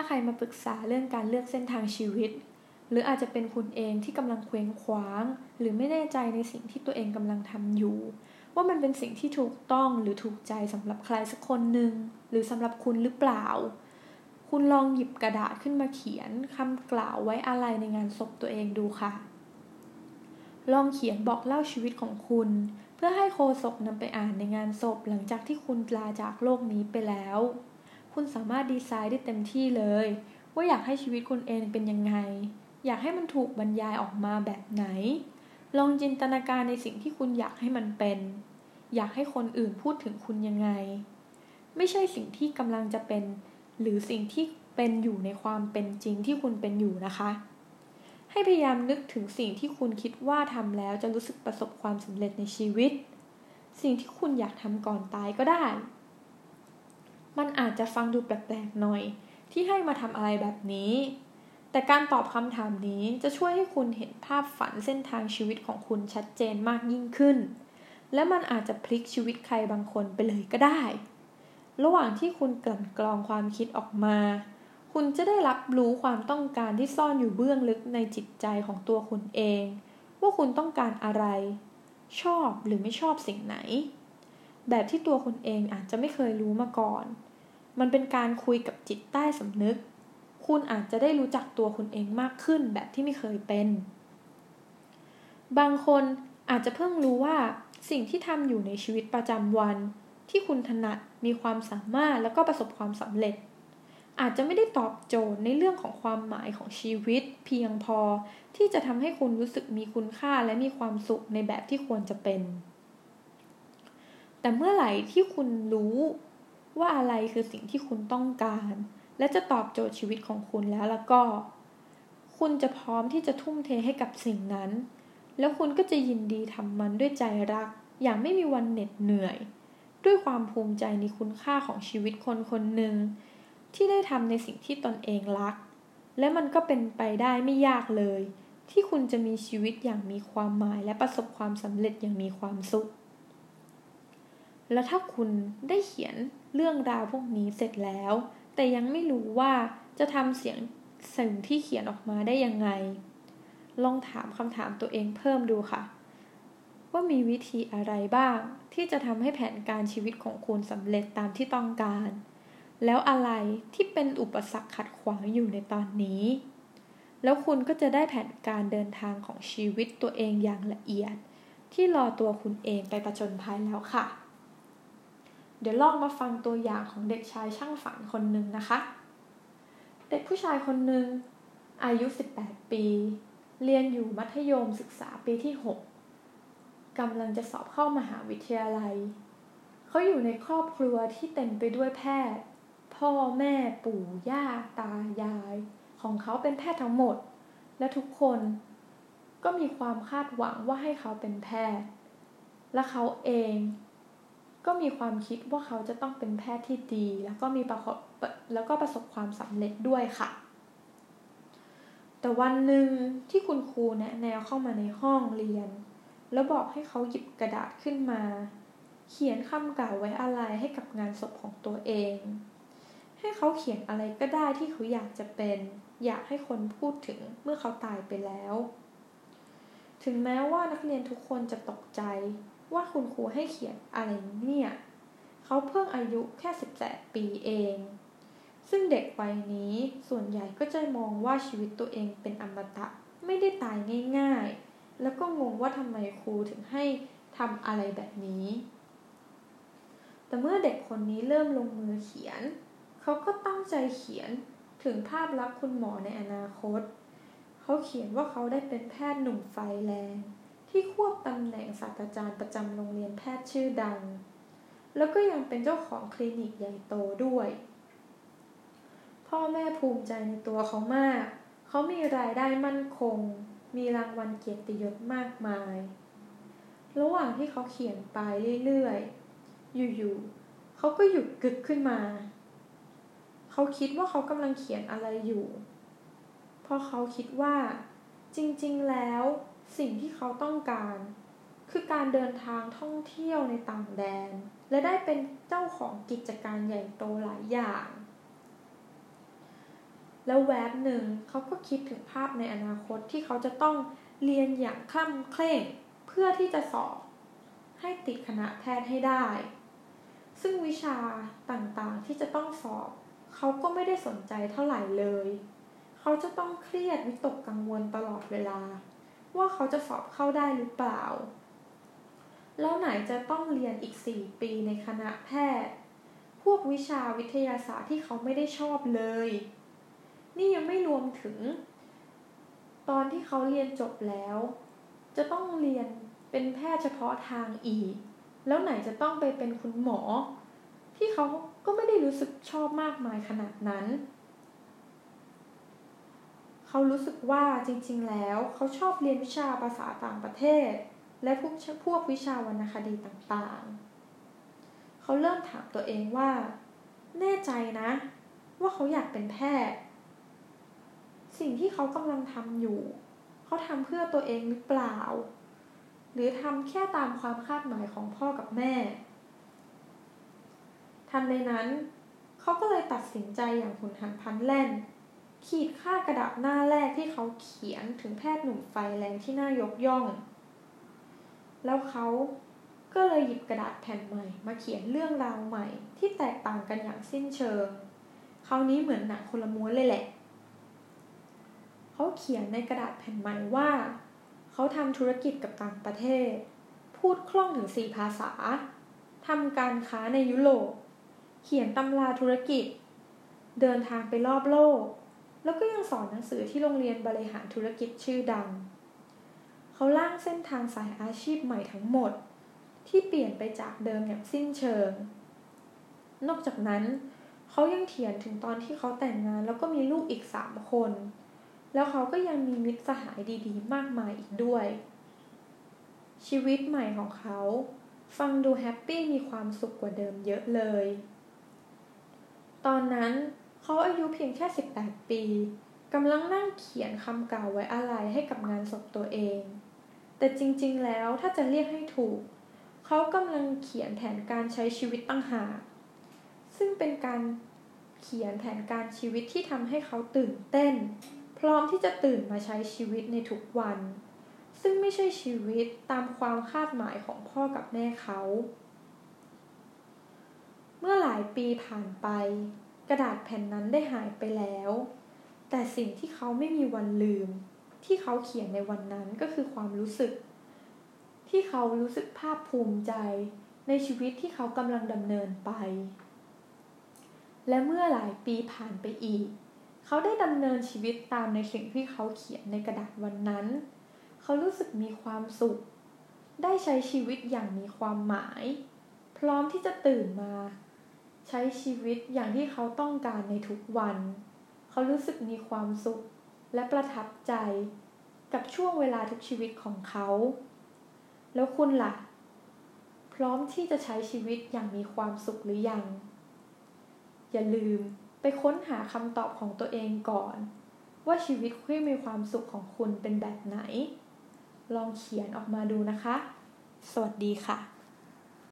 ถ้าใครมาปรึกษาเรื่องการเลือกเส้นทางชีวิต หรืออาจจะเป็นคุณเองที่กำลังเคว้งคว้าง หรือไม่แน่ใจในสิ่งที่ตัวเองกำลังทำอยู่ ว่ามันเป็นสิ่งที่ถูกต้องหรือถูกใจสำหรับใครสักคนหนึ่งหรือสำหรับคุณหรือเปล่า คุณลองหยิบกระดาษขึ้นมาเขียนคำกล่าวไว้อะไรในงานศพตัวเองดูค่ะ ลองเขียนบอกเล่าชีวิตของคุณเพื่อให้โคศกนำไปอ่านในงานศพหลังจากที่คุณลาจากโลกนี้ไปแล้ว คุณสามารถดีไซน์ได้เต็มที่เลย ว่าอยากให้ชีวิตคุณเองเป็นยังไง อยากให้มันถูกบรรยายออกมาแบบไหน ลองจินตนาการในสิ่งที่คุณอยากให้มันเป็น อยากให้คนอื่นพูดถึงคุณยังไง ไม่ใช่สิ่งที่กำลังจะเป็น หรือสิ่งที่เป็นอยู่ในความเป็นจริงที่คุณเป็นอยู่นะคะ ให้พยายามนึกถึงสิ่งที่คุณคิดว่าทำแล้วจะรู้สึกประสบความสำเร็จในชีวิต สิ่งที่คุณอยากทำก่อนตายก็ได้ มันอาจจะฟังดูแปลกๆหน่อย ที่ให้มาทำอะไรแบบนี้ แต่การตอบคำถามนี้จะช่วยให้คุณเห็นภาพฝันเส้นทางชีวิตของคุณชัดเจนมากยิ่งขึ้น และมันอาจจะพลิกชีวิตใครบางคนไปเลยก็ได้ ระหว่างที่คุณกลั่นกรองความคิดออกมา คุณจะได้รับรู้ความต้องการที่ซ่อนอยู่เบื้องลึกในจิตใจของตัวคุณเอง ว่าคุณต้องการอะไร ชอบหรือไม่ชอบสิ่งไหน แบบที่ตัวคุณเองอาจจะไม่เคยรู้มาก่อน มันเป็นการคุยกับจิตใต้สำนึก คุณอาจจะได้รู้จักตัวคุณเองมากขึ้นแบบที่ไม่เคยเป็น บางคนอาจจะเพิ่งรู้ว่าสิ่งที่ทำอยู่ในชีวิตประจำวัน ที่คุณถนัดมีความสามารถแล้วก็ประสบความสำเร็จ อาจจะไม่ได้ตอบโจทย์ในเรื่องของความหมายของชีวิต เพียงพอที่จะทำให้คุณรู้สึกมีคุณค่าและมีความสุขในแบบที่ควรจะเป็น แต่เมื่อไหร่ที่คุณรู้ ว่าอะไรคือสิ่งที่คุณต้องการ และจะตอบโจทย์ชีวิตของคุณแล้วแล้วก็ คุณจะพร้อมที่จะทุ่มเทให้กับสิ่งนั้น แล้วคุณก็จะยินดีทำมันด้วยใจรัก อย่างไม่มีวันเหน็ดเหนื่อย ด้วยความภูมิใจในคุณค่าของชีวิตคนคนหนึ่งที่ได้ทำในสิ่งที่ตนเองรัก และมันก็เป็นไปได้ไม่ยากเลย ที่คุณจะมีชีวิตอย่างมีความหมายและประสบความสำเร็จอย่างมีความสุข และถ้าคุณได้เขียนเรื่องราวพวกนี้เสร็จแล้ว แต่ยังไม่รู้ว่าจะทำเสียงสิ่งที่เขียนออกมาได้ยังไง ลองถามคำถามตัวเองเพิ่มดูค่ะ ว่ามีวิธีอะไรบ้าง ที่จะทำให้แผนการชีวิตของคุณสำเร็จตามที่ต้องการ แล้วอะไรที่เป็นอุปสรรคขัดขวางอยู่ในตอนนี้ แล้วคุณก็จะได้แผนการเดินทางของชีวิตตัวเองอย่างละเอียด ที่รอตัวคุณเองไปประจนภัยแล้วค่ะ เดี๋ยวลองมาฟังตัวอย่างของเด็กชายช่างฝันคนหนึ่งนะคะ เด็กผู้ชายคนหนึ่งอายุ 18 ปี เรียนอยู่มัธยมศึกษาปีที่ 6กำลังจะสอบเข้ามหาวิทยาลัย เขาอยู่ในครอบครัวที่เต็มไปด้วยแพทย์ พ่อแม่ปู่ย่าตายาย ของเขาเป็นแพทย์ทั้งหมด และทุกคนก็มีความคาดหวังว่าให้เขาเป็นแพทย์ และเขาเอง ก็มีความคิดว่าเขาจะต้องเป็นแพทย์ที่ดี แล้วก็มีประแล้วก็ประสบความสำเร็จด้วยค่ะ แต่วันหนึ่งที่คุณครูแนะแนวเข้ามาในห้องเรียน แล้วบอกให้เขาหยิบกระดาษขึ้นมา เขียนคำกล่าวไว้อะไรให้กับงานศพของตัวเอง ให้เขาเขียนอะไรก็ได้ที่เขาอยากจะเป็น อยากให้คนพูดถึงเมื่อเขาตายไปแล้ว ถึงแม้ว่านักเรียนทุกคนจะตกใจ ว่าคุณครูให้เขียนอะไรเนี่ย เขาเพิ่งอายุแค่ 18 ปีเอง ซึ่งเด็กวัยนี้ส่วนใหญ่ก็จะมองว่าชีวิตตัวเองเป็นอมตะไม่ได้ตายง่ายๆ แล้วก็งงว่าทำไมครูถึงให้ทำอะไรแบบนี้ แต่เมื่อเด็กคนนี้เริ่มลงมือเขียน เขาก็ตั้งใจเขียนถึงภาพลักษณ์คุณหมอในอนาคต เขาเขียนว่าเขาได้เป็นแพทย์หนุ่มไฟแรง ที่ควบตำแหน่งศาสตราจารย์ประจำโรงเรียนแพทย์ชื่อดัง แล้วก็ยังเป็นเจ้าของคลินิกใหญ่โตด้วย พ่อแม่ภูมิใจในตัวเขามาก เขามีรายได้มั่นคง มีรางวัลเกียรติยศมากมาย ระหว่างที่เขาเขียนไปเรื่อยๆ อยู่ๆ เขาก็หยุดกึกขึ้นมา เขาคิดว่าเขากำลังเขียนอะไรอยู่ เพราะเขาคิดว่า จริงๆ แล้ว สิ่งที่เขาต้องการ คือการเดินทางท่องเที่ยวในต่างแดน และได้เป็นเจ้าของกิจการใหญ่โตหลายอย่าง แล้วแวบหนึ่งเขาก็คิดถึงภาพในอนาคตที่เขาจะต้องเรียนอย่างคล่ำเคร่งเพื่อที่จะสอบให้ติดคณะแพทย์ให้ได้ ซึ่งวิชาต่างๆที่จะต้องสอบ เขาก็ไม่ได้สนใจเท่าไหร่เลย เขาจะต้องเครียดวิตกกังวลตลอดเวลา ว่าเขาจะสอบเข้าได้หรือเปล่า แล้วไหนจะต้องเรียนอีกสี่ปีในคณะแพทย์ พวกวิชาวิทยาศาสตร์ที่เขาไม่ได้ชอบเลย นี่ยังไม่รวมถึง ตอนที่เขาเรียนจบแล้ว จะต้องเรียนเป็นแพทย์เฉพาะทางอีก แล้วไหนจะต้องไปเป็นคุณหมอ ที่เขาก็ไม่ได้รู้สึกชอบมากมายขนาดนั้น เขารู้สึกว่าจริงๆ แล้วเขาชอบเรียนวิชาภาษาต่างประเทศ และพวกพวกวิชาวรรณคดีต่างๆ เขาเริ่มถามตัวเองว่า แน่ใจนะ ว่าเขาอยากเป็นแพทย์ สิ่งที่เขากำลังทำอยู่ เขาทำเพื่อตัวเองหรือเปล่า หรือทำแค่ตามความคาดหมายของพ่อกับแม่ทันในนั้น เขาก็เลยตัดสินใจอย่างหุนหันพันแล่น ขีดค่ากระดาษหน้าแรกที่เขาเขียนถึงแพทย์หนุ่มไฟแรงที่น่ายกย่อง แล้วเขาก็เลยหยิบกระดาษแผ่นใหม่ มาเขียนเรื่องราวใหม่ ที่แตกต่างกันอย่างสิ้นเชิง คราวนี้เหมือนหนังคนละม้วนเลยแหละ เขาเขียนในกระดาษแผ่นใหม่ว่า เขาทำธุรกิจกับต่างประเทศ พูดคล่องถึงสี่ภาษาทำการค้าในยุโรป เขียนตำราธุรกิจ เดินทางไปรอบโลก แล้วก็ยังสอนหนังสือที่โรงเรียนบริหารธุรกิจชื่อดัง เขาล่างเส้นทางสายอาชีพใหม่ทั้งหมด ที่เปลี่ยนไปจากเดิมอย่างสิ้นเชิง นอกจากนั้น เขายังเขียนถึงตอนที่เขาแต่งงานแล้วก็มีลูกอีกสามคน แล้วเขาก็ยังมีมิตรสหายดีๆ มากมายอีกด้วย ชีวิตใหม่ของเขา ฟังดูแฮปปี้มีความสุขกว่าเดิมเยอะเลย ตอนนั้น เขาอายุเพียงแค่ 18 ปีกำลังนั่งเขียนคำกล่าวไว้อะไรให้กับงานศพตัวเอง แต่จริงๆ แล้วถ้าจะเรียกให้ถูก เขากำลังเขียนแผนการใช้ชีวิตตั้งหากซึ่งเป็นการเขียนแผนการชีวิตที่ทำให้เขาตื่นเต้น พร้อมที่จะตื่นมาใช้ชีวิตในทุกวัน ซึ่งไม่ใช่ชีวิตตามความคาดหมายของพ่อกับแม่เขา เมื่อหลายปีผ่านไป กระดาษแผ่นนั้นได้หายไปแล้ว แต่สิ่งที่เขาไม่มีวันลืม ที่เขาเขียนในวันนั้นก็คือความรู้สึก ที่เขารู้สึกภาคภูมิใจ ในชีวิตที่เขากำลังดำเนินไป และเมื่อหลายปีผ่านไปอีก เขาได้ดำเนินชีวิตตามในสิ่งที่เขาเขียนในกระดาษวันนั้น เขารู้สึกมีความสุข ได้ใช้ชีวิตอย่างมีความหมาย พร้อมที่จะตื่นมา ใช้ชีวิตอย่างที่เขาต้องการในทุกวัน เขารู้สึกมีความสุขและประทับใจกับช่วงเวลาทุกชีวิตของเขา แล้วคุณละ่ะ พร้อมที่จะใช้ชีวิตอย่างมีความสุขหรือยัง อย่าลืมไปค้นหาคำตอบของตัวเองก่อน ว่าชีวิตที่มีความสุขของคุณเป็นแบบไหน ลองเขียนออกมาดูนะคะ สวัสดีค่ะ